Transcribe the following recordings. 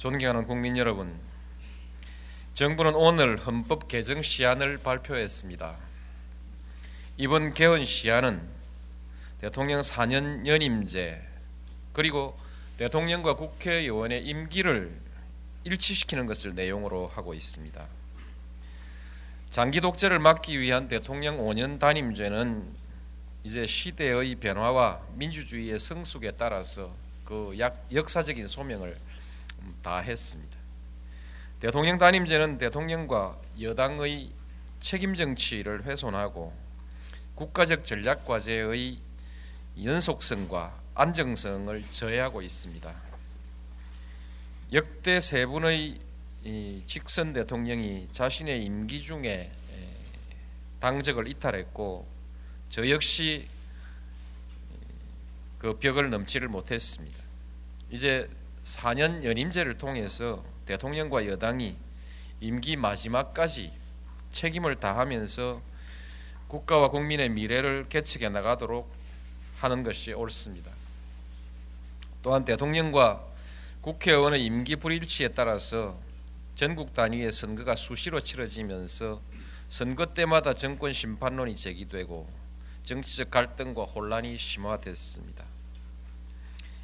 존경하는 국민 여러분, 정부는 오늘 헌법 개정 시안을 발표했습니다. 이번 개헌 시안은 대통령 4년 연임제 그리고 대통령과 국회의원의 임기를 일치시키는 것을 내용으로 하고 있습니다. 장기 독재를 막기 위한 대통령 5년 단임제는 이제 시대의 변화와 민주주의의 성숙에 따라서 그 역사적인 소명을 다 했습니다. 대통령 단임제는 대통령과 여당의 책임 정치를 훼손하고 국가적 전략 과제의 연속성과 안정성을 저해하고 있습니다. 역대 세 분의 직선 대통령이 자신의 임기 중에 당적을 이탈했고 저 역시 그 벽을 넘지를 못했습니다. 이제 4년 연임제를 통해서 대통령과 여당이 임기 마지막까지 책임을 다하면서 국가와 국민의 미래를 개척해 나가도록 하는 것이 옳습니다. 또한 대통령과 국회의원의 임기 불일치에 따라서 전국 단위의 선거가 수시로 치러지면서 선거 때마다 정권 심판론이 제기되고 정치적 갈등과 혼란이 심화됐습니다.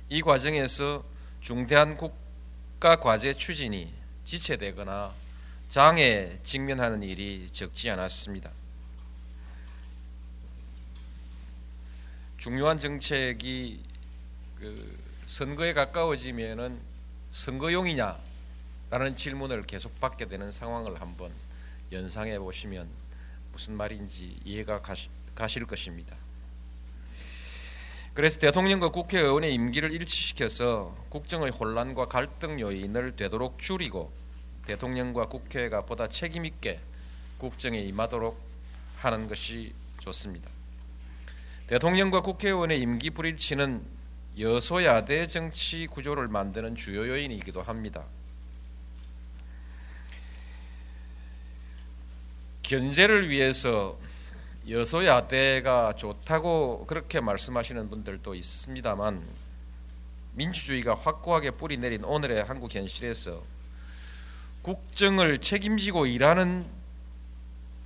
이 과정에서 중대한 국가 과제 추진이 지체되거나 장애에 직면하는 일이 적지 않았습니다. 중요한 정책이 그 선거에 가까워지면은 선거용이냐라는 질문을 계속 받게 되는 상황을 한번 연상해 보시면 무슨 말인지 이해가 가시, 가실 것입니다. 그래서 대통령과 국회의원의 임기를 일치시켜서 국정의 혼란과 갈등 요인을 되도록 줄이고 대통령과 국회가 보다 책임 있게 국정에 임하도록 하는 것이 좋습니다. 대통령과 국회의원의 임기 불일치는 여소야대 정치 구조를 만드는 주요 요인이기도 합니다. 견제를 위해서 여소야대가 좋다고 그렇게 말씀하시는 분들도 있습니다만 민주주의가 확고하게 뿌리 내린 오늘의 한국 현실에서 국정을 책임지고 일하는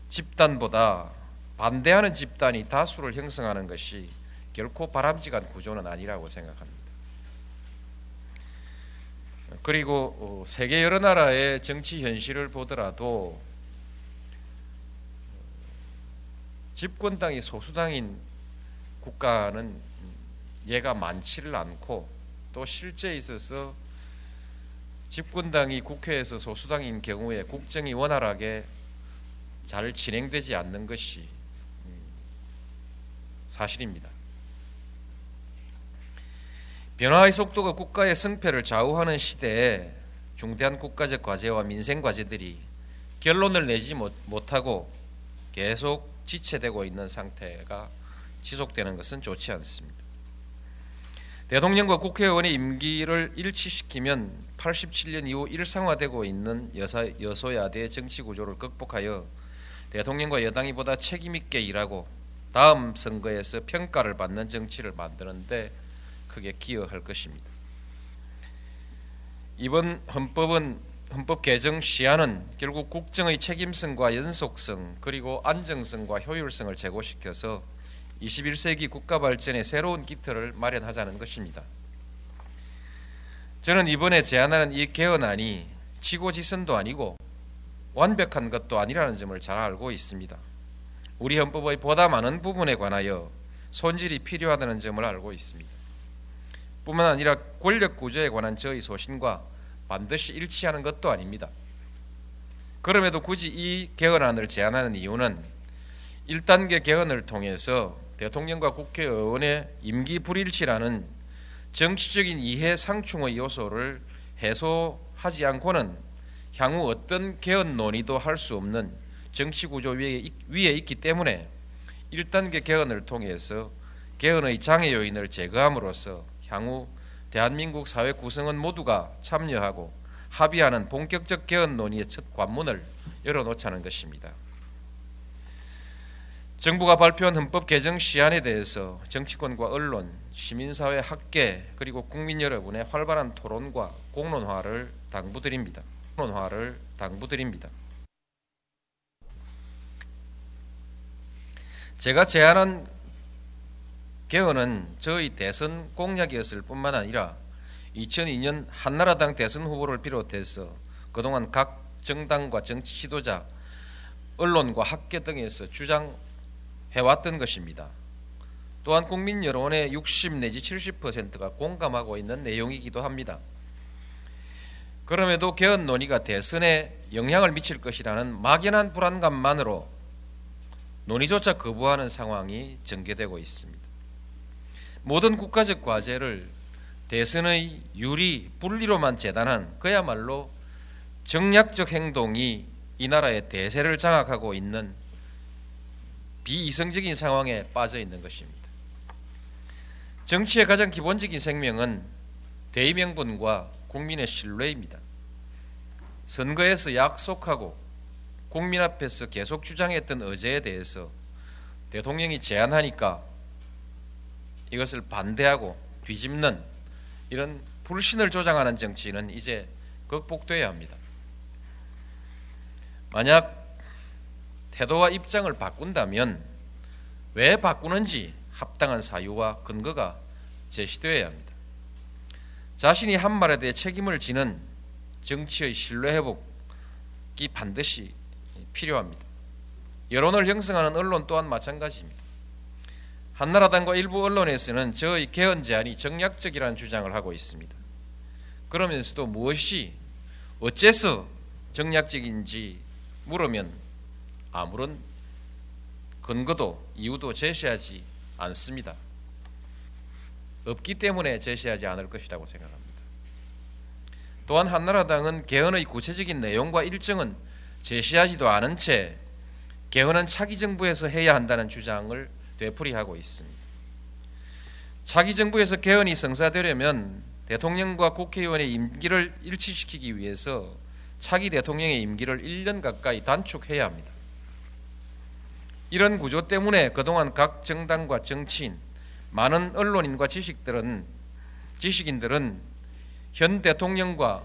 집단보다 반대하는 집단이 다수를 형성하는 것이 결코 바람직한 구조는 아니라고 생각합니다. 그리고 어, 세계 여러 나라의 정치 현실을 보더라도 집권당이 소수당인 국가는 예가 많지를 않고 또 실제 있어서 집권당이 국회에서 소수당인 경우에 국정이 원활하게 잘 진행되지 않는 것이 사실입니다. 변화의 속도가 국가의 승패를 좌우하는 시대에 중대한 국가적 과제와 민생 과제들이 결론을 내지 못하고 계속 지체되고 있는 상태가 지속되는 것은 좋지 않습니다. 대통령과 국회의원의 임기를 일치시키면 87년 이후 일상화되고 있는 여사, 여소야대 정치 구조를 극복하여 대통령과 여당이 보다 책임 있게 일하고 다음 선거에서 평가를 받는 정치를 만드는데 크게 기여할 것입니다. 이번 헌법은 헌법 개정 시안은 결국 국정의 책임성과 연속성 그리고 안정성과 효율성을 제고시켜서 21세기 국가 발전의 새로운 기틀을 마련하자는 것입니다. 저는 이번에 제안하는 이 개헌안이 치고지선도 아니고 완벽한 것도 아니라는 점을 잘 알고 있습니다. 우리 헌법의 보다 많은 부분에 관하여 손질이 필요하다는 점을 알고 있습니다. 뿐만 아니라 권력 구조에 관한 저의 소신과 반드시 일치하는 것도 아닙니다. 그럼에도 굳이 이 개헌안을 제안하는 이유는 1단계 개헌을 통해서 대통령과 국회의원의 임기 불일치라는 정치적인 이해 상충의 요소를 해소하는 하지 않고는 향후 어떤 개헌 논의도 할 수 없는 정치 구조 위에, 위에 있기 때문에 1단계 개헌을 통해서 개헌의 장애 요인을 제거함으로써 향후 대한민국 사회 구성원 모두가 참여하고 합의하는 본격적 개헌 논의의 첫 관문을 열어놓자는 것입니다. 정부가 발표한 헌법 개정 시안에 대해서 정치권과 언론, 시민사회, 학계 그리고 국민 여러분의 활발한 토론과 공론화를 당부드립니다. 공론화를 당부드립니다. 제가 제안한 개헌은 저희 대선 공약이었을 뿐만 아니라 2002년 한나라당 대선 후보를 비롯해서 그동안 각 정당과 정치 지도자, 언론과 학계 등에서 주장해왔던 것입니다. 또한 국민 여론의 60 내지 70%가 공감하고 있는 내용이기도 합니다. 그럼에도 개헌 논의가 대선에 영향을 미칠 것이라는 막연한 불안감만으로 논의조차 거부하는 상황이 전개되고 있습니다. 모든 국가적 과제를 대선의 유리, 분리로만 재단한 그야말로 정략적 행동이 이 나라의 대세를 장악하고 있는 비이성적인 상황에 빠져 있는 것입니다. 정치의 가장 기본적인 생명은 대의명분과 국민의 신뢰입니다. 선거에서 약속하고 국민 앞에서 계속 주장했던 의제에 대해서 대통령이 제안하니까 이것을 반대하고 뒤집는 이런 불신을 조장하는 정치는 이제 극복돼야 합니다. 만약 태도와 입장을 바꾼다면 왜 바꾸는지 합당한 사유와 근거가 제시되어야 합니다. 자신이 한 말에 대해 책임을 지는 정치의 신뢰 회복이 반드시 필요합니다. 여론을 형성하는 언론 또한 마찬가지입니다. 한나라당과 일부 언론에서는 저의 개헌 제안이 정략적이라는 주장을 하고 있습니다. 그러면서도 무엇이 어째서 정략적인지 물으면 아무런 근거도 이유도 제시하지 않습니다. 없기 때문에 제시하지 않을 것이라고 생각합니다. 또한 한나라당은 개헌의 구체적인 내용과 일정은 제시하지도 않은 채 개헌은 차기 정부에서 해야 한다는 주장을 되풀이하고 있습니다. 차기 정부에서 개헌이 성사되려면 대통령과 국회의원의 임기를 일치시키기 위해서 차기 대통령의 임기를 1년 가까이 단축해야 합니다. 이런 구조 때문에 그동안 각 정당과 정치인, 많은 언론인과 지식들은 지식인들은 현 대통령과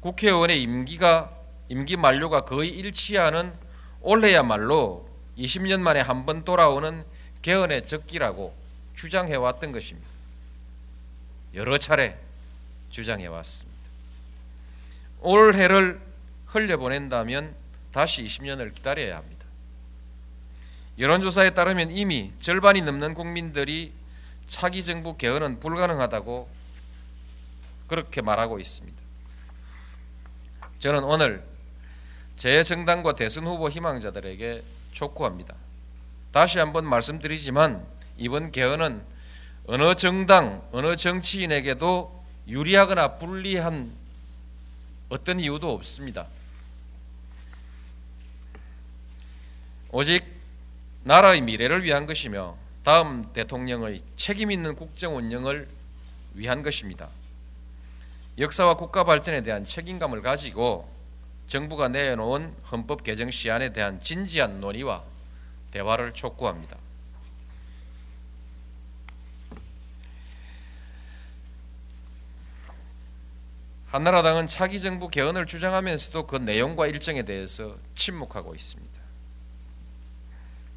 국회의원의 임기가 임기 만료가 거의 일치하는 올해야말로 20년 만에 한 번 돌아오는 개헌의 적기라고 주장해 왔던 것입니다. 여러 차례 주장해 왔습니다. 올해를 흘려보낸다면 다시 20년을 기다려야 합니다. 여론조사에 따르면 이미 절반이 넘는 국민들이 차기 정부 개헌은 불가능하다고 그렇게 말하고 있습니다. 저는 오늘 제 정당과 대선 후보 희망자들에게 촉구합니다. 다시 한번 말씀드리지만 이번 개헌은 어느 정당, 어느 정치인에게도 유리하거나 불리한 어떤 이유도 없습니다. 오직 나라의 미래를 위한 것이며 다음 대통령의 책임 있는 국정 운영을 위한 것입니다. 역사와 국가 발전에 대한 책임감을 가지고 정부가 내놓은 헌법 개정 시안에 대한 진지한 논의와 대화를 촉구합니다. 한나라당은 차기 정부 개헌을 주장하면서도 그 내용과 일정에 대해서 침묵하고 있습니다.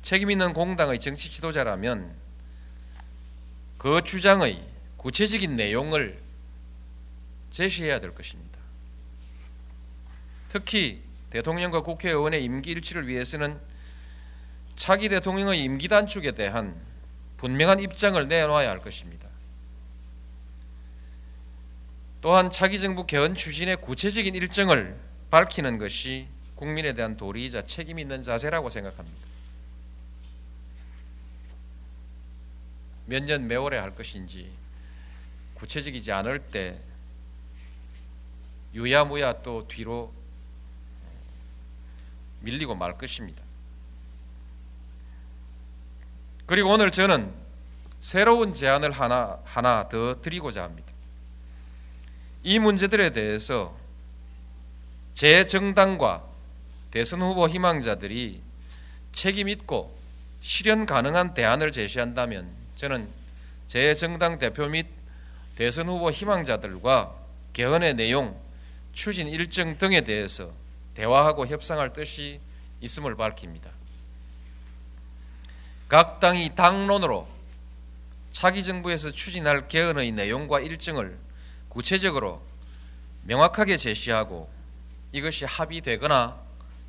책임 있는 공당의 정치 지도자라면 그 주장의 구체적인 내용을 제시해야 될 것입니다. 특히 대통령과 국회의원의 임기 일치를 위해서는 차기 대통령의 임기 단축에 대한 분명한 입장을 내놓아야 할 것입니다. 또한 차기 정부 개헌 추진의 구체적인 일정을 밝히는 것이 국민에 대한 도리이자 책임 있는 자세라고 생각합니다. 몇년몇 월에 할 것인지 구체적이지 않을 때 유야무야 또 뒤로 밀리고 말 것입니다. 그리고 오늘 저는 새로운 제안을 하나 하나 더 드리고자 합니다. 이 문제들에 대해서 제 정당과 대선 후보 희망자들이 책임 있고 실현 가능한 대안을 제시한다면 저는 제 정당 대표 및 대선 후보 희망자들과 개헌의 내용, 추진 일정 등에 대해서 대화하고 협상할 뜻이 있음을 밝힙니다. 각 당이 당론으로 차기 정부에서 추진할 개헌의 내용과 일정을 구체적으로 명확하게 제시하고 이것이 합의되거나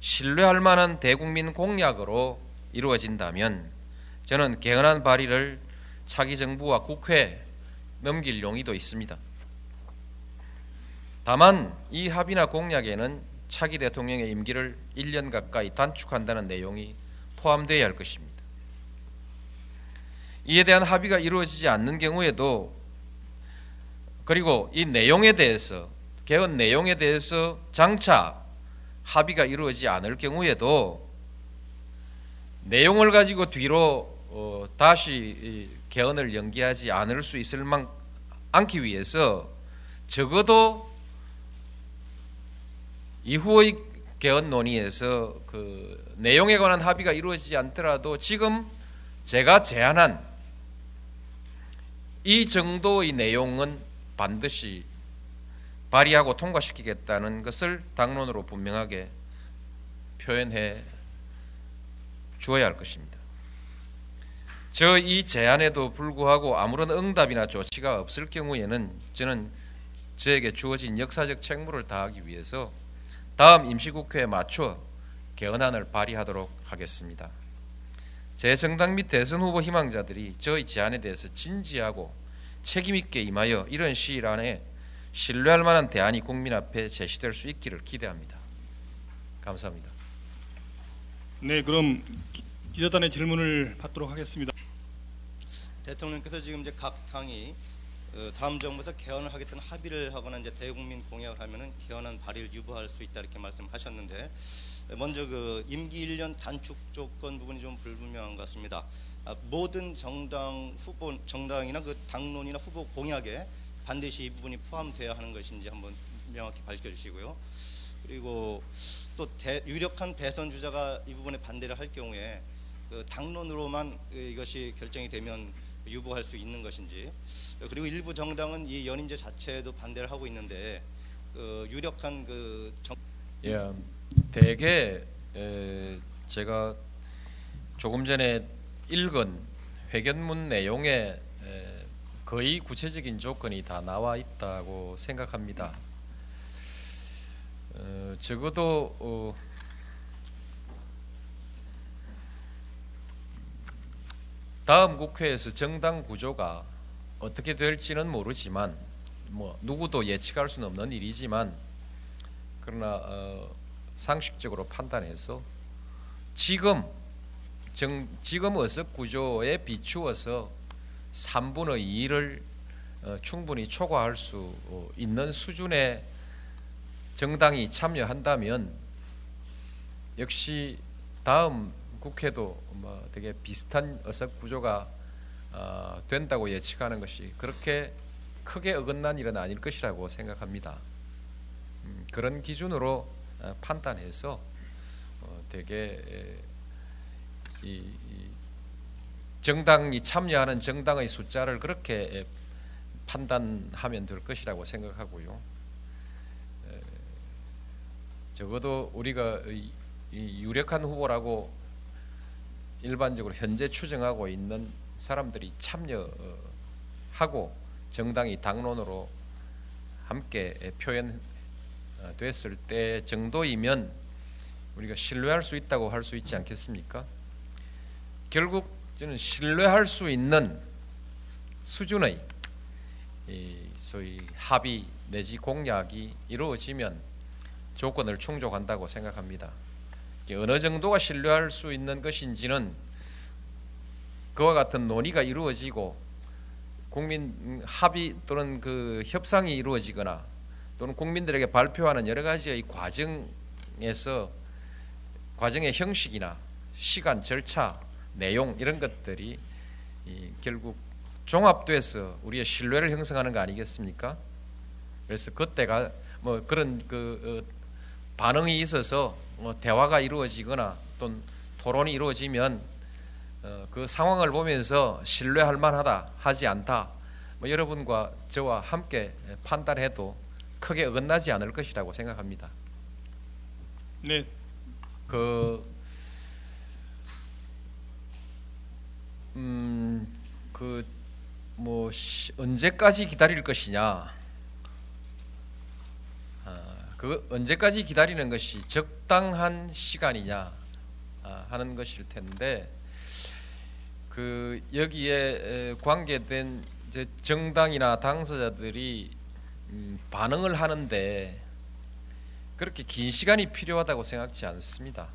신뢰할 만한 대국민 공약으로 이루어진다면 저는 개헌안 발의를 차기 정부와 국회에 넘길 용의도 있습니다. 다만 이 합의나 공약에는 차기 대통령의 임기를 1년 가까이 단축한다는 내용이 포함되어야 할 것입니다. 이에 대한 합의가 이루어지지 않는 경우에도 그리고 이 내용에 대해서 개헌 내용에 대해서 장차 합의가 이루어지지 않을 경우에도 내용을 가지고 뒤로 어, 다시 개헌을 연기하지 않을 수 있을 만 않기 위해서 적어도 이후의 개헌 논의에서 그 내용에 관한 합의가 이루어지지 않더라도 지금 제가 제안한 이 정도의 내용은 반드시 발의하고 통과시키겠다는 것을 당론으로 분명하게 표현해 주어야 할 것입니다. 저 이 제안에도 불구하고 아무런 응답이나 조치가 없을 경우에는 저는 저에게 주어진 역사적 책무를 다하기 위해서 다음 임시국회에 맞춰 개헌안을 발의하도록 하겠습니다. 제 정당 및 대선 후보 희망자들이 저의 제안에 대해서 진지하고 책임 있게 임하여 이런 시일 안에 신뢰할 만한 대안이 국민 앞에 제시될 수 있기를 기대합니다. 감사합니다. 네, 그럼 기- 기자단의 질문을 받도록 하겠습니다. 대통령께서 지금 이제 각 당이 어, 다음 정부에서 개헌을 하겠다는 합의를 하거나 이제 대국민 공약을 하면은 개헌안 발의를 유보할 수 있다 이렇게 말씀하셨는데 먼저 그 임기 1년 단축 조건 부분이 좀 불분명한 것 같습니다. 아, 모든 정당 후보 정당이나 그 당론이나 후보 공약에 반드시 이 부분이 포함되어야 하는 것인지 한번 명확히 밝혀주시고요. 그리고 또 대, 유력한 대선 주자가 이 부분에 반대를 할 경우에 그 당론으로만 그 이것이 결정이 되면 유보할 수 있는 것인지 그리고 일부 정당은 이 연임제 자체에도 반대를 하고 있는데 그 유력한 그 정, 예, 대개 에, 제가 조금 전에 읽은 회견문 내용에 에, 거의 구체적인 조건이 다 나와 있다고 생각합니다. 어, 적어도 어, 다음 국회에서 정당 구조가 어떻게 될지는 모르지만 뭐 누구도 예측할 수는 없는 일이지만 그러나 어, 상식적으로 판단해서 지금 정, 지금 어석 구조에 비추어서 3분의 2를 어, 충분히 초과할 수 어, 있는 수준의 정당이 참여한다면 역시 다음 국회도 뭐 되게 비슷한 어석 구조가 어, 된다고 예측하는 것이 그렇게 크게 어긋난 일은 아닐 것이라고 생각합니다. 음, 그런 기준으로 어, 판단해서 어, 되게 에, 이, 이 정당이 참여하는 정당의 숫자를 그렇게 에, 판단하면 될 것이라고 생각하고요. 에, 적어도 우리가 유력한 후보라고 일반적으로 현재 추정하고 있는 사람들이 참여하고 정당이 당론으로 함께 표현됐을 때 정도이면 우리가 신뢰할 수 있다고 할 수 있지 않겠습니까? 결국 저는 신뢰할 수 있는 수준의 이 소위 합의 내지 공약이 이루어지면 조건을 충족한다고 생각합니다. 어느 정도가 신뢰할 수 있는 것인지는 그와 같은 논의가 이루어지고 국민 합의 또는 그 협상이 이루어지거나 또는 국민들에게 발표하는 여러 가지의 과정에서 과정의 형식이나 시간, 절차, 내용 이런 것들이 이 결국 종합돼서 우리의 신뢰를 형성하는 거 아니겠습니까? 그래서 그때가 뭐 그런 그 어, 반응이 있어서 뭐 대화가 이루어지거나 또는 토론이 이루어지면 어, 그 상황을 보면서 신뢰할 만하다 하지 않다 뭐 여러분과 저와 함께 판단해도 크게 어긋나지 않을 것이라고 생각합니다. 네, 그 음, 그, 뭐, 시- 언제까지 기다릴 것이냐. 아, 그, 언제까지 기다리는 것이 적당한 시간이냐 아, 하는 것일 텐데, 그, 여기에 에, 관계된 이제 정당이나 당사자들이 음, 반응을 하는데, 그렇게 긴 시간이 필요하다고 생각지 않습니다.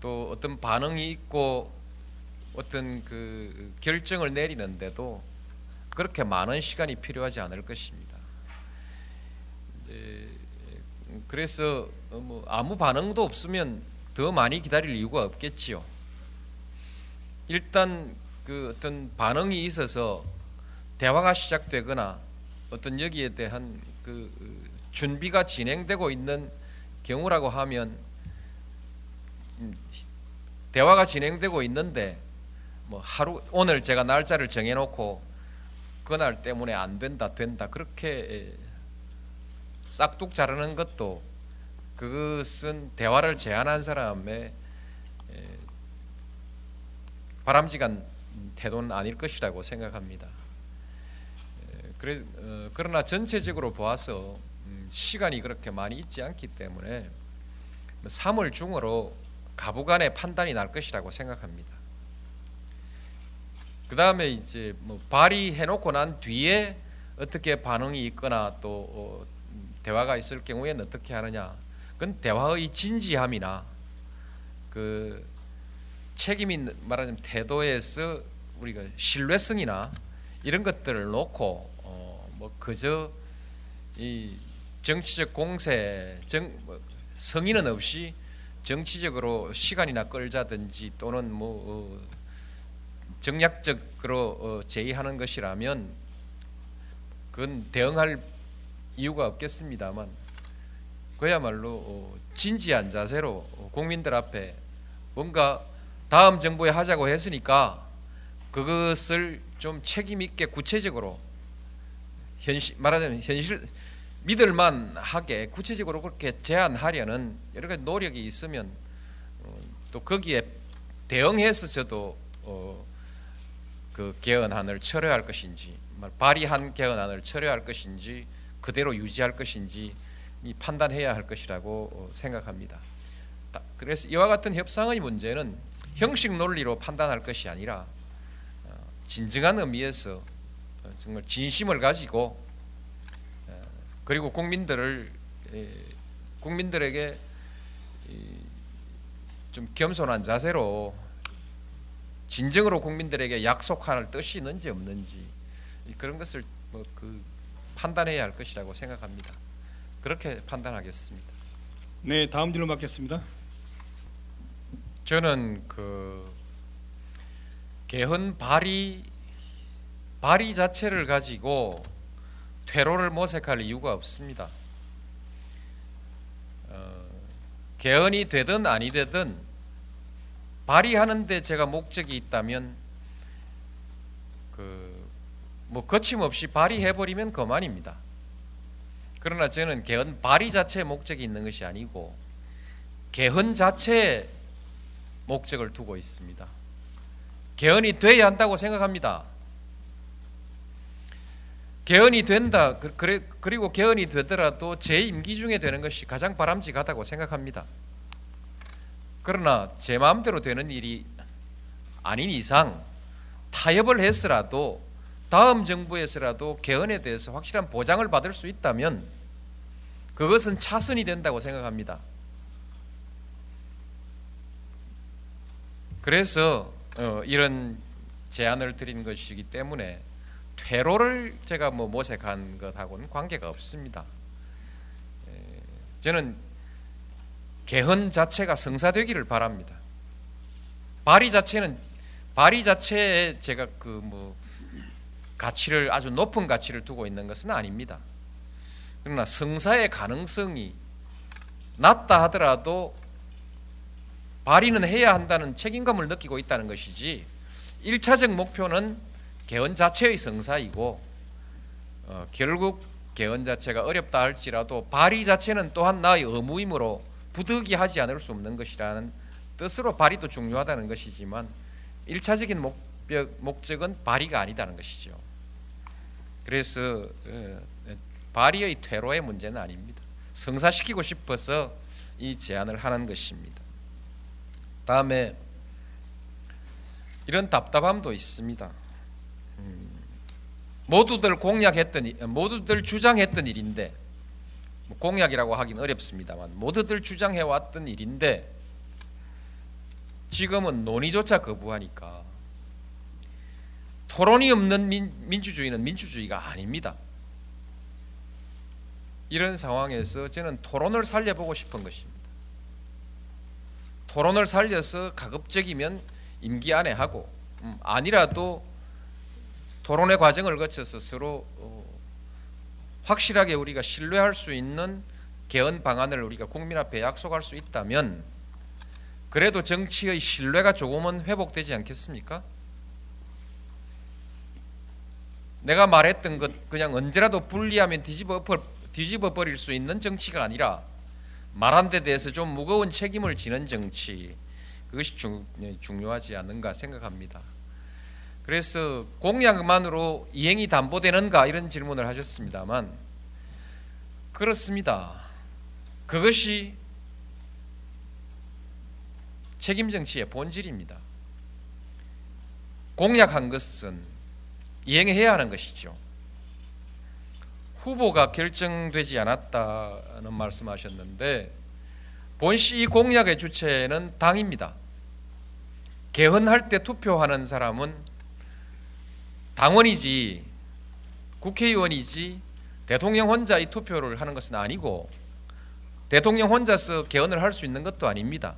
또 어떤 반응이 있고 어떤 그 결정을 내리는데도 그렇게 많은 시간이 필요하지 않을 것입니다. 그래서 어, 뭐 아무 반응도 없으면 더 많이 기다릴 이유가 없겠지요. 일단 그 어떤 반응이 있어서 대화가 시작되거나 어떤 여기에 대한 그 준비가 진행되고 있는 경우라고 하면 음, 대화가 진행되고 있는데 뭐 하루 오늘 제가 날짜를 정해놓고 그날 때문에 안 된다 된다 그렇게 싹둑 자르는 것도 그것은 대화를 제안한 사람의 에, 바람직한 태도는 아닐 것이라고 생각합니다. 어, 그러나 전체적으로 보아서 음, 시간이 그렇게 많이 있지 않기 때문에 3월 중으로 가부간의 판단이 날 것이라고 생각합니다. 그 다음에 이제 뭐 발의해놓고 난 뒤에 어떻게 반응이 있거나 또 어, 대화가 있을 경우에는 어떻게 하느냐. 그건 대화의 진지함이나 그 책임 있는 말하자면 태도에서 우리가 신뢰성이나 이런 것들을 놓고 어, 뭐 그저 이 정치적 공세 정 뭐, 성의는 없이 정치적으로 시간이나 끌자든지 또는 뭐 어, 정략적으로 어, 제의하는 것이라면 그건 대응할 이유가 없겠습니다만 그야말로 어, 진지한 자세로 어, 국민들 앞에 뭔가 다음 정부에 하자고 했으니까 그것을 좀 책임 있게 구체적으로 현실 말하자면 현실 믿을만하게 구체적으로 그렇게 제안하려는 여러 가지 노력이 있으면 어, 또 거기에 대응해서 저도 어, 그 개헌안을 철회할 것인지 발의한 개헌안을 철회할 것인지 그대로 유지할 것인지 이 판단해야 할 것이라고 어, 생각합니다. 다- 그래서 이와 같은 협상의 문제는 형식 논리로 판단할 것이 아니라 어, 진정한 의미에서 어, 정말 진심을 가지고 어, 그리고 국민들을 에, 국민들에게 이, 좀 겸손한 자세로 진정으로 국민들에게 약속할 뜻이 있는지 없는지 이 그런 것을 뭐그 판단해야 할 것이라고 생각합니다. 그렇게 판단하겠습니다. 네, 다음 질문 받겠습니다. 저는 그 개헌 발의 발의 자체를 가지고 퇴로를 모색할 이유가 없습니다. 어, 개헌이 되든 아니 되든 발의하는데 제가 목적이 있다면 그 뭐 거침없이 발의해 버리면 그만입니다. 그러나 저는 개헌 발의 자체에 목적이 있는 것이 아니고 개헌 자체에 목적을 두고 있습니다. 개헌이 돼야 한다고 생각합니다. 개헌이 된다. 그- 그리고 개헌이 되더라도 제 임기 중에 되는 것이 가장 바람직하다고 생각합니다. 그러나 제 마음대로 되는 일이 아닌 이상 타협을 했으라도 다음 정부에서라도 개헌에 대해서 확실한 보장을 받을 수 있다면 그것은 차선이 된다고 생각합니다. 그래서 어, 이런 제안을 드린 것이기 때문에 퇴로를 제가 뭐 모색한 것하고는 관계가 없습니다. 에, 저는 개헌 자체가 성사되기를 바랍니다. 발의 자체는 발의 자체에 제가 그뭐 가치를 아주 높은 가치를 두고 있는 것은 아닙니다. 그러나 성사의 가능성이 낮다 하더라도 발의는 해야 한다는 책임감을 느끼고 있다는 것이지 1차적 목표는 개헌 자체의 성사이고 어, 결국 개헌 자체가 어렵다 할지라도 발의 자체는 또한 나의 의무이므로 부득이하지 않을 수 없는 것이라는 뜻으로 발의도 중요하다는 것이지만 1차적인 목적, 목적은 발의가 아니다는 것이죠. 그래서 어, 발의의 퇴로의 문제는 아닙니다. 성사시키고 싶어서 이 제안을 하는 것입니다. 다음에 이런 답답함도 있습니다. 음, 모두들 공약했던 일- 모두들 주장했던 일인데 뭐 공약이라고 하긴 어렵습니다만 모두들 주장해 왔던 일인데 지금은 논의조차 거부하니까 토론이 없는 민, 민주주의는 민주주의가 아닙니다. 이런 상황에서 저는 토론을 살려보고 싶은 것입니다. 토론을 살려서 가급적이면 임기 안에 하고 음, 아니라도 토론의 과정을 거쳐서 서로 어, 확실하게 우리가 신뢰할 수 있는 개헌 방안을 우리가 국민 앞에 약속할 수 있다면 그래도 정치의 신뢰가 조금은 회복되지 않겠습니까? 내가 말했던 것 그냥 언제라도 분리하면 뒤집어 버릴 수 있는 정치가 아니라 말한 데 대해서 좀 무거운 책임을 지는 정치 그것이 중, 중요하지 않는가 생각합니다. 그래서 공약만으로 이행이 담보되는가 이런 질문을 하셨습니다만 그렇습니다. 그것이 책임 정치의 본질입니다. 공약한 것은 이행해야 하는 것이죠. 후보가 결정되지 않았다는 말씀하셨는데 본시 이 공약의 주체는 당입니다. 개헌할 때 투표하는 사람은 당원이지 국회의원이지 대통령 혼자 이 투표를 하는 것은 아니고 대통령 혼자서 개헌을 할 수 있는 것도 아닙니다.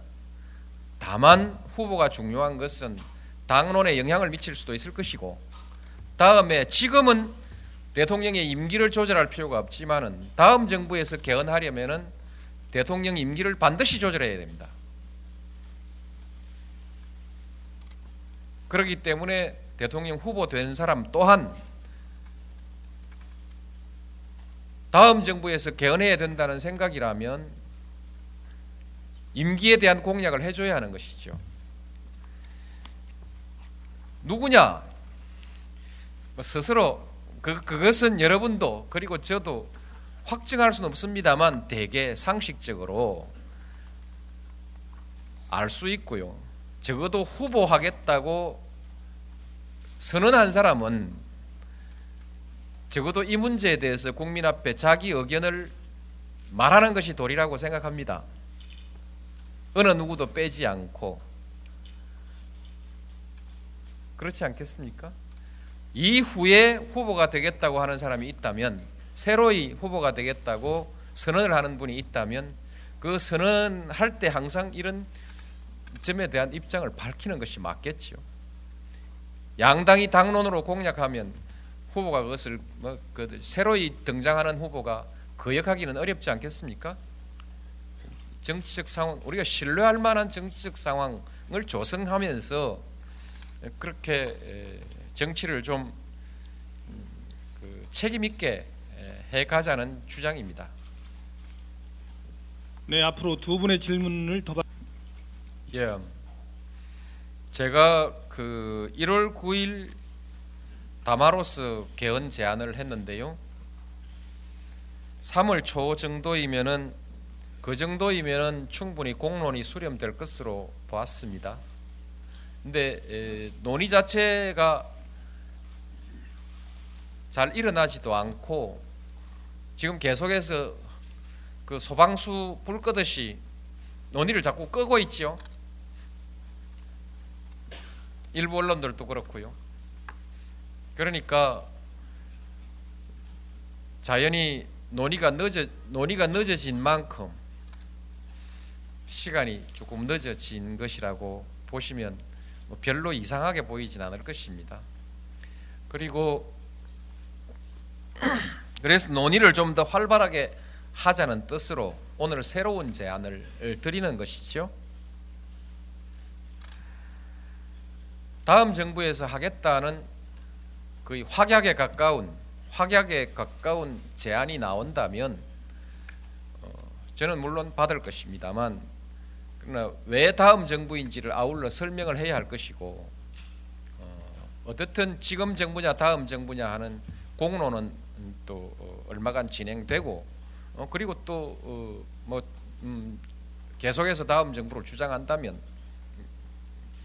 다만 후보가 중요한 것은 당론에 영향을 미칠 수도 있을 것이고 다음에 지금은 대통령의 임기를 조절할 필요가 없지만은 다음 정부에서 개헌하려면은 대통령 임기를 반드시 조절해야 됩니다. 그렇기 때문에 대통령 후보 된 사람 또한 다음 정부에서 개헌해야 된다는 생각이라면 임기에 대한 공약을 해줘야 하는 것이죠. 누구냐? 뭐 스스로 그 그것은 여러분도 그리고 저도 확증할 수는 없습니다만 대개 상식적으로 알 수 있고요. 적어도 후보하겠다고 선언한 사람은 적어도 이 문제에 대해서 국민 앞에 자기 의견을 말하는 것이 도리라고 생각합니다. 어느 누구도 빼지 않고 그렇지 않겠습니까? 이후에 후보가 되겠다고 하는 사람이 있다면 새로이 후보가 되겠다고 선언을 하는 분이 있다면 그 선언할 때 항상 이런 점에 대한 입장을 밝히는 것이 맞겠지요. 양당이 당론으로 공약하면 후보가 그것을 뭐 그 새로이 등장하는 후보가 거역하기는 어렵지 않겠습니까? 정치적 상황 우리가 신뢰할 만한 정치적 상황을 조성하면서 그렇게 정치를 좀 그 책임 있게 해 가자는 주장입니다. 네, 앞으로 두 분의 질문을 더 받... 예. 제가 그 1월 9일 다마로스 개헌 제안을 했는데요. 3월 초 정도이면은 그 정도이면은 충분히 공론이 수렴될 것으로 보았습니다. 근데 에, 논의 자체가 잘 일어나지도 않고 지금 계속해서 그 소방수 불 끄듯이 논의를 자꾸 끄고 있죠. 일부 언론들도 그렇고요. 그러니까 자연히 논의가 늦어 논의가 늦어진 만큼 시간이 조금 늦어진 것이라고 보시면 뭐 별로 이상하게 보이진 않을 것입니다. 그리고 그래서 논의를 좀 더 활발하게 하자는 뜻으로 오늘 새로운 제안을 드리는 것이죠. 다음 정부에서 하겠다는 거의 확약에 가까운 확약에 가까운 제안이 나온다면 어, 저는 물론 받을 것입니다만 그러나 왜 다음 정부인지를 아울러 설명을 해야 할 것이고 어, 어떻든 지금 정부냐 다음 정부냐 하는 공론은 또 어, 얼마간 진행되고 어, 그리고 또뭐 음, 계속해서 다음 정부를 주장한다면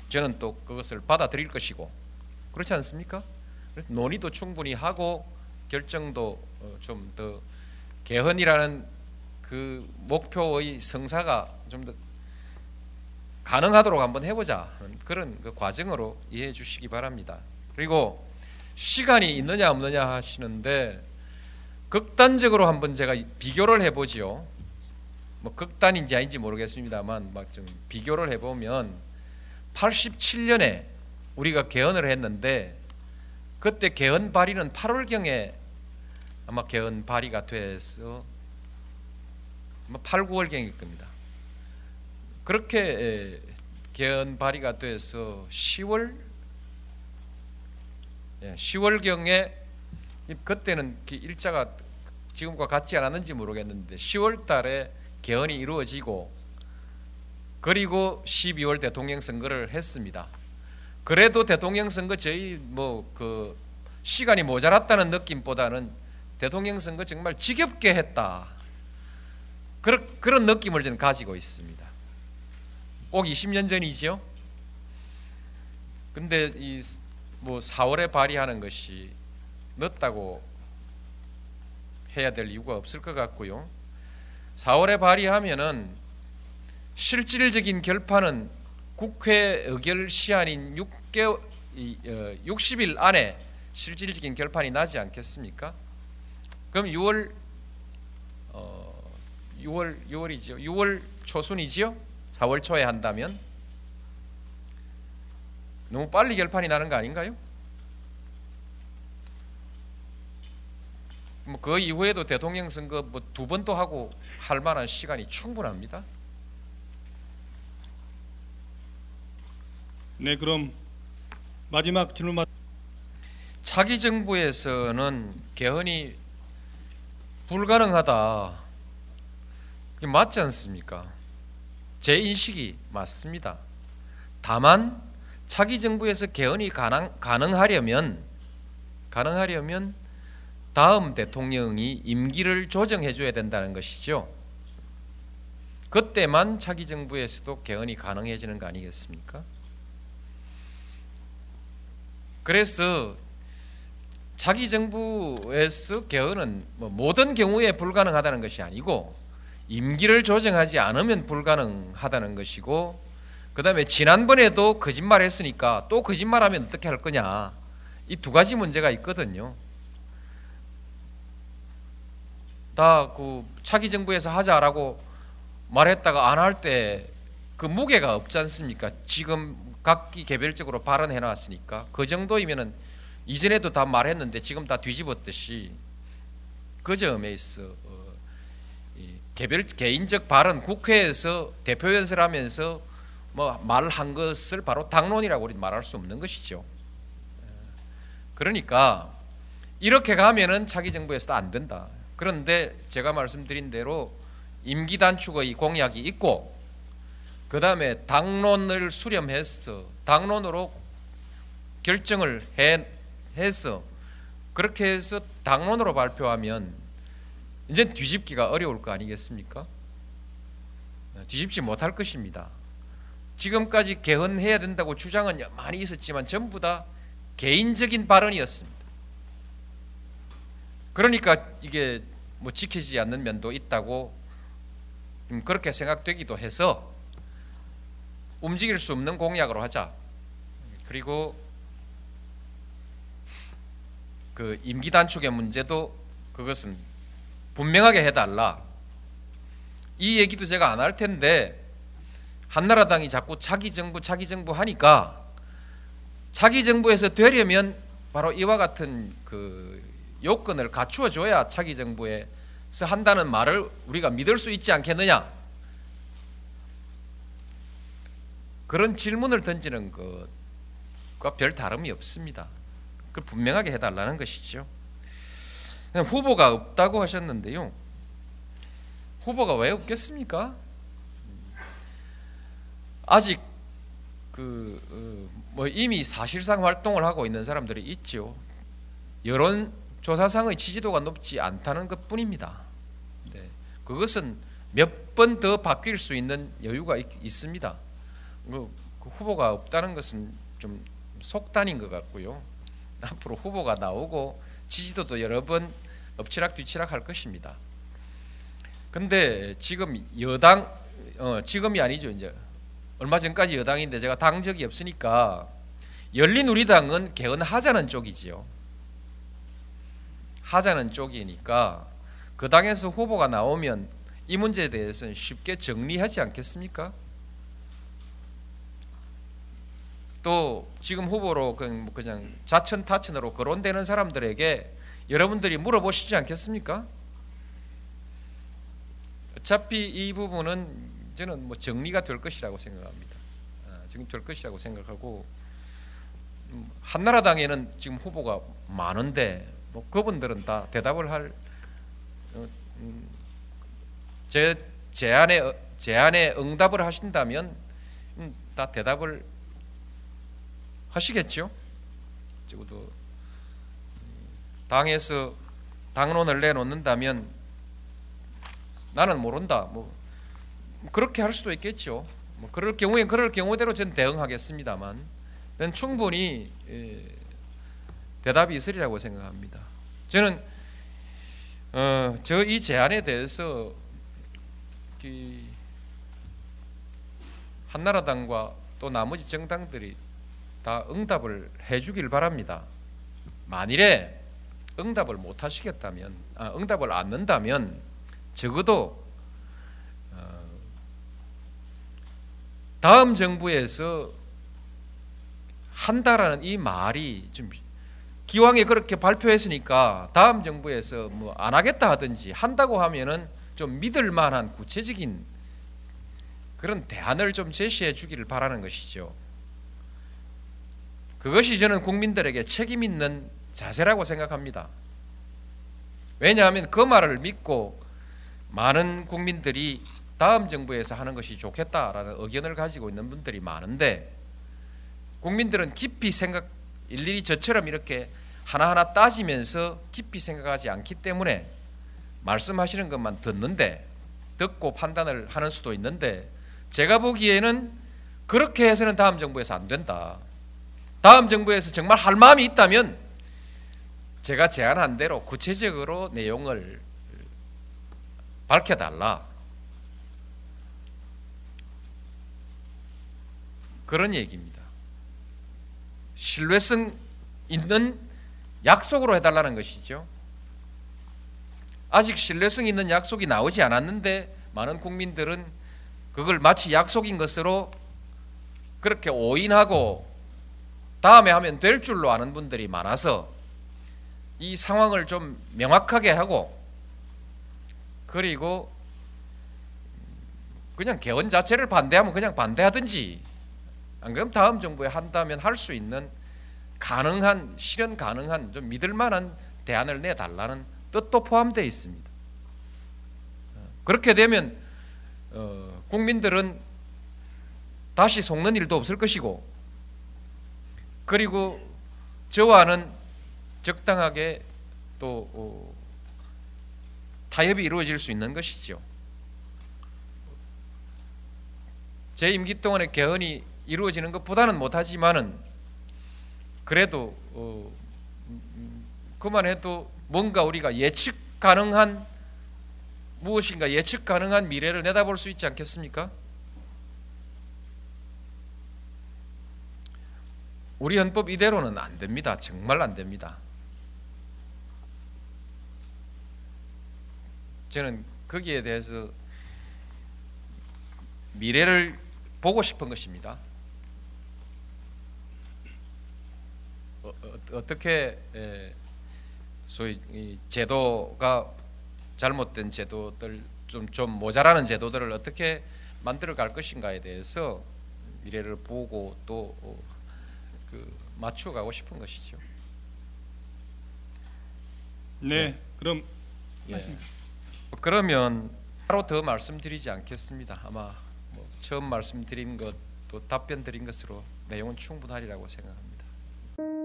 저는 또 그것을 받아들일 것이고 그렇지 않습니까? 그래서 논의도 충분히 하고 결정도 어, 좀더 개헌이라는 그 목표의 성사가 좀 더 가능하도록 한번 해보자 그런 그 과정으로 이해해 주시기 바랍니다. 그리고 시간이 있느냐 없느냐 하시는데 극단적으로 한번 제가 비교를 해보지요. 뭐 극단인지 아닌지 모르겠습니다만 막 좀 비교를 해보면 87년에 우리가 개헌을 했는데 그때 개헌 발의는 8월 경에 아마 개헌 발의가 돼서 아마 8, 9월 경일 겁니다. 그렇게 개헌 발의가 돼서 10월 10월경에 그때는 일자가 지금과 같지 않았는지 모르겠는데 10월 달에 개헌이 이루어지고 그리고 12월 대통령 선거를 했습니다. 그래도 대통령 선거 저희 뭐 그 시간이 모자랐다는 느낌보다는 대통령 선거 정말 지겹게 했다. 그런 그런 느낌을 저는 가지고 있습니다. 꼭 20년 전이죠. 근데 이 뭐 4월에 발의하는 것이 늦다고 해야 될 이유가 없을 것 같고요. 4월에 발의하면은 실질적인 결판은 국회 의결 시한인 6개월, 60일 안에 실질적인 결판이 나지 않겠습니까? 그럼 6월 어, 6월 6월이죠. 6월 초순이지요. 4월 초에 한다면 너무 빨리 결판이 나는 거 아닌가요? 뭐 그 이후에도 대통령 선거 뭐 두 번도 하고 할 만한 시간이 충분합니다. 네, 그럼 마지막 질문 받. 차기 정부에서는 개헌이 불가능하다. 그게 맞지 않습니까? 제 인식이 맞습니다. 다만 차기 정부에서 개헌이 가능, 가능하려면 가능하려면 다음 대통령이 임기를 조정해 줘야 된다는 것이죠. 그때만 차기 정부에서도 개헌이 가능해지는 거 아니겠습니까? 그래서 차기 정부에서 개헌은 뭐 모든 경우에 불가능하다는 것이 아니고 임기를 조정하지 않으면 불가능하다는 것이고 그 다음에 지난번에도 거짓말 했으니까 또 거짓말하면 어떻게 할 거냐 이 두 가지 문제가 있거든요. 다 그 차기 정부에서 하자라고 말했다가 안 할 때 그 무게가 없지 않습니까? 지금 각기 개별적으로 발언해 놨으니까 그 정도이면은 이전에도 다 말했는데 지금 다 뒤집었듯이 그 점에 있어 어, 개별 개인적 발언 국회에서 대표 연설하면서 뭐 말한 것을 바로 당론이라고 우리 말할 수 없는 것이죠. 그러니까 이렇게 가면은 차기 정부에서도 안 된다. 그런데 제가 말씀드린 대로 임기 단축의 공약이 있고 그 다음에 당론을 수렴해서 당론으로 결정을 해, 해서 그렇게 해서 당론으로 발표하면 이제 뒤집기가 어려울 거 아니겠습니까? 뒤집지 못할 것입니다. 지금까지 개헌해야 된다고 주장은 많이 있었지만 전부 다 개인적인 발언이었습니다. 그러니까 이게 뭐 지키지 않는 면도 있다고 그렇게 생각되기도 해서 움직일 수 없는 공약으로 하자. 그리고 그 임기 단축의 문제도 그것은 분명하게 해달라. 이 얘기도 제가 안 할 텐데 한나라당이 자꾸 차기 정부 차기 정부 하니까 차기 정부에서 되려면 바로 이와 같은 그 요건을 갖추어 줘야 차기 정부에서 한다는 말을 우리가 믿을 수 있지 않겠느냐? 그런 질문을 던지는 것과 별 다름이 없습니다. 그걸 분명하게 해달라는 것이죠. 후보가 없다고 하셨는데요. 후보가 왜 없겠습니까? 아직 그 뭐 이미 사실상 활동을 하고 있는 사람들이 있죠. 여론 조사상의 지지도가 높지 않다는 것뿐입니다. 네. 그것은 몇 번 더 바뀔 수 있는 여유가 있, 습니다 그, 그 후보가 없다는 것은 좀 속단인 것 같고요. 앞으로 후보가 나오고 지지도도 여러 번 엎치락 뒤치락 할 것입니다. 근데 지금 여당 어, 지금이 아니죠 이제 얼마 전까지 여당인데 제가 당 적이 없으니까 열린우리당은 개헌하자는 쪽이지요. 하자는 쪽이니까 그 당에서 후보가 나오면 이 문제에 대해서는 쉽게 정리하지 않겠습니까? 또 지금 후보로 뭐 그냥 자천 타천으로 거론되는 사람들에게 여러분들이 물어보시지 않겠습니까? 어차피 이 부분은 저는 뭐 정리가 될 것이라고 생각합니다. 아, 지금 될 것이라고 생각하고 음, 한나라당에는 지금 후보가 많은데 뭐 그분들은 다 대답을 할제 어, 음, 제안에 제안에 응답을 하신다면 음, 다 대답을 하시겠죠. 적어도 당에서 당론을 내놓는다면 나는 모른다. 뭐 그렇게 할 수도 있겠죠. 뭐 그럴 경우에 그럴 경우대로 저는 대응하겠습니다만, 저는 충분히 예, 대답이 있으리라고 생각합니다. 저는 어, 저 이 제안에 대해서 한나라당과 또 나머지 정당들이 다 응답을 해주길 바랍니다. 만일에 응답을 못 하시겠다면, 아, 응답을 않는다면 적어도 다음 정부에서 한다라는 이 말이 좀 기왕에 그렇게 발표했으니까 다음 정부에서 뭐 안 하겠다 하든지 한다고 하면은 좀 믿을 만한 구체적인 그런 대안을 좀 제시해 주기를 바라는 것이죠. 그것이 저는 국민들에게 책임 있는 자세라고 생각합니다. 왜냐하면 그 말을 믿고 많은 국민들이 다음 정부에서 하는 것이 좋겠다라는 의견을 가지고 있는 분들이 많은데 국민들은 깊이 생각 일일이 저처럼 이렇게 하나하나 따지면서 깊이 생각하지 않기 때문에 말씀하시는 것만 듣는데 듣고 판단을 하는 수도 있는데 제가 보기에는 그렇게 해서는 다음 정부에서 안 된다. 다음 정부에서 정말 할 마음이 있다면 제가 제안한 대로 구체적으로 내용을 밝혀달라. 그런 얘기입니다. 신뢰성 있는 약속으로 해달라는 것이죠. 아직 신뢰성 있는 약속이 나오지 않았는데 많은 국민들은 그걸 마치 약속인 것으로 그렇게 오인하고 다음에 하면 될 줄로 아는 분들이 많아서 이 상황을 좀 명확하게 하고 그리고 그냥 개헌 자체를 반대하면 그냥 반대하든지 안 그럼 다음 정부에 한다면 할 수 있는 가능한 실현 가능한 좀 믿을 만한 대안을 내 달라는 뜻도 포함되어 있습니다. 그렇게 되면 어, 국민들은 다시 속는 일도 없을 것이고 그리고 저와는 적당하게 또 어, 타협이 이루어질 수 있는 것이죠. 제 임기 동안에 개헌이 이루어지는 것보다는 못하지만은 그래도 어, 그만해도 뭔가 우리가 예측 가능한 무엇인가 예측 가능한 미래를 내다볼 수 있지 않겠습니까? 우리 헌법 이대로는 안 됩니다. 정말 안 됩니다. 저는 거기에 대해서 미래를 보고 싶은 것입니다. 어, 떻게 소위 이 제도가 잘못된 제도들 좀, 좀 모자라는 제도들을 어떻게 만들어 갈 것인가에 대해서 미래를 보고 또 어, 그 맞춰가고 싶은 것이죠. 네, 그럼 예. 그러면 따로 더 말씀드리지 않겠습니다. 아마 뭐 처음 말씀드린 것또 답변 드린 것으로 내용은 충분하리라고 생각합니다.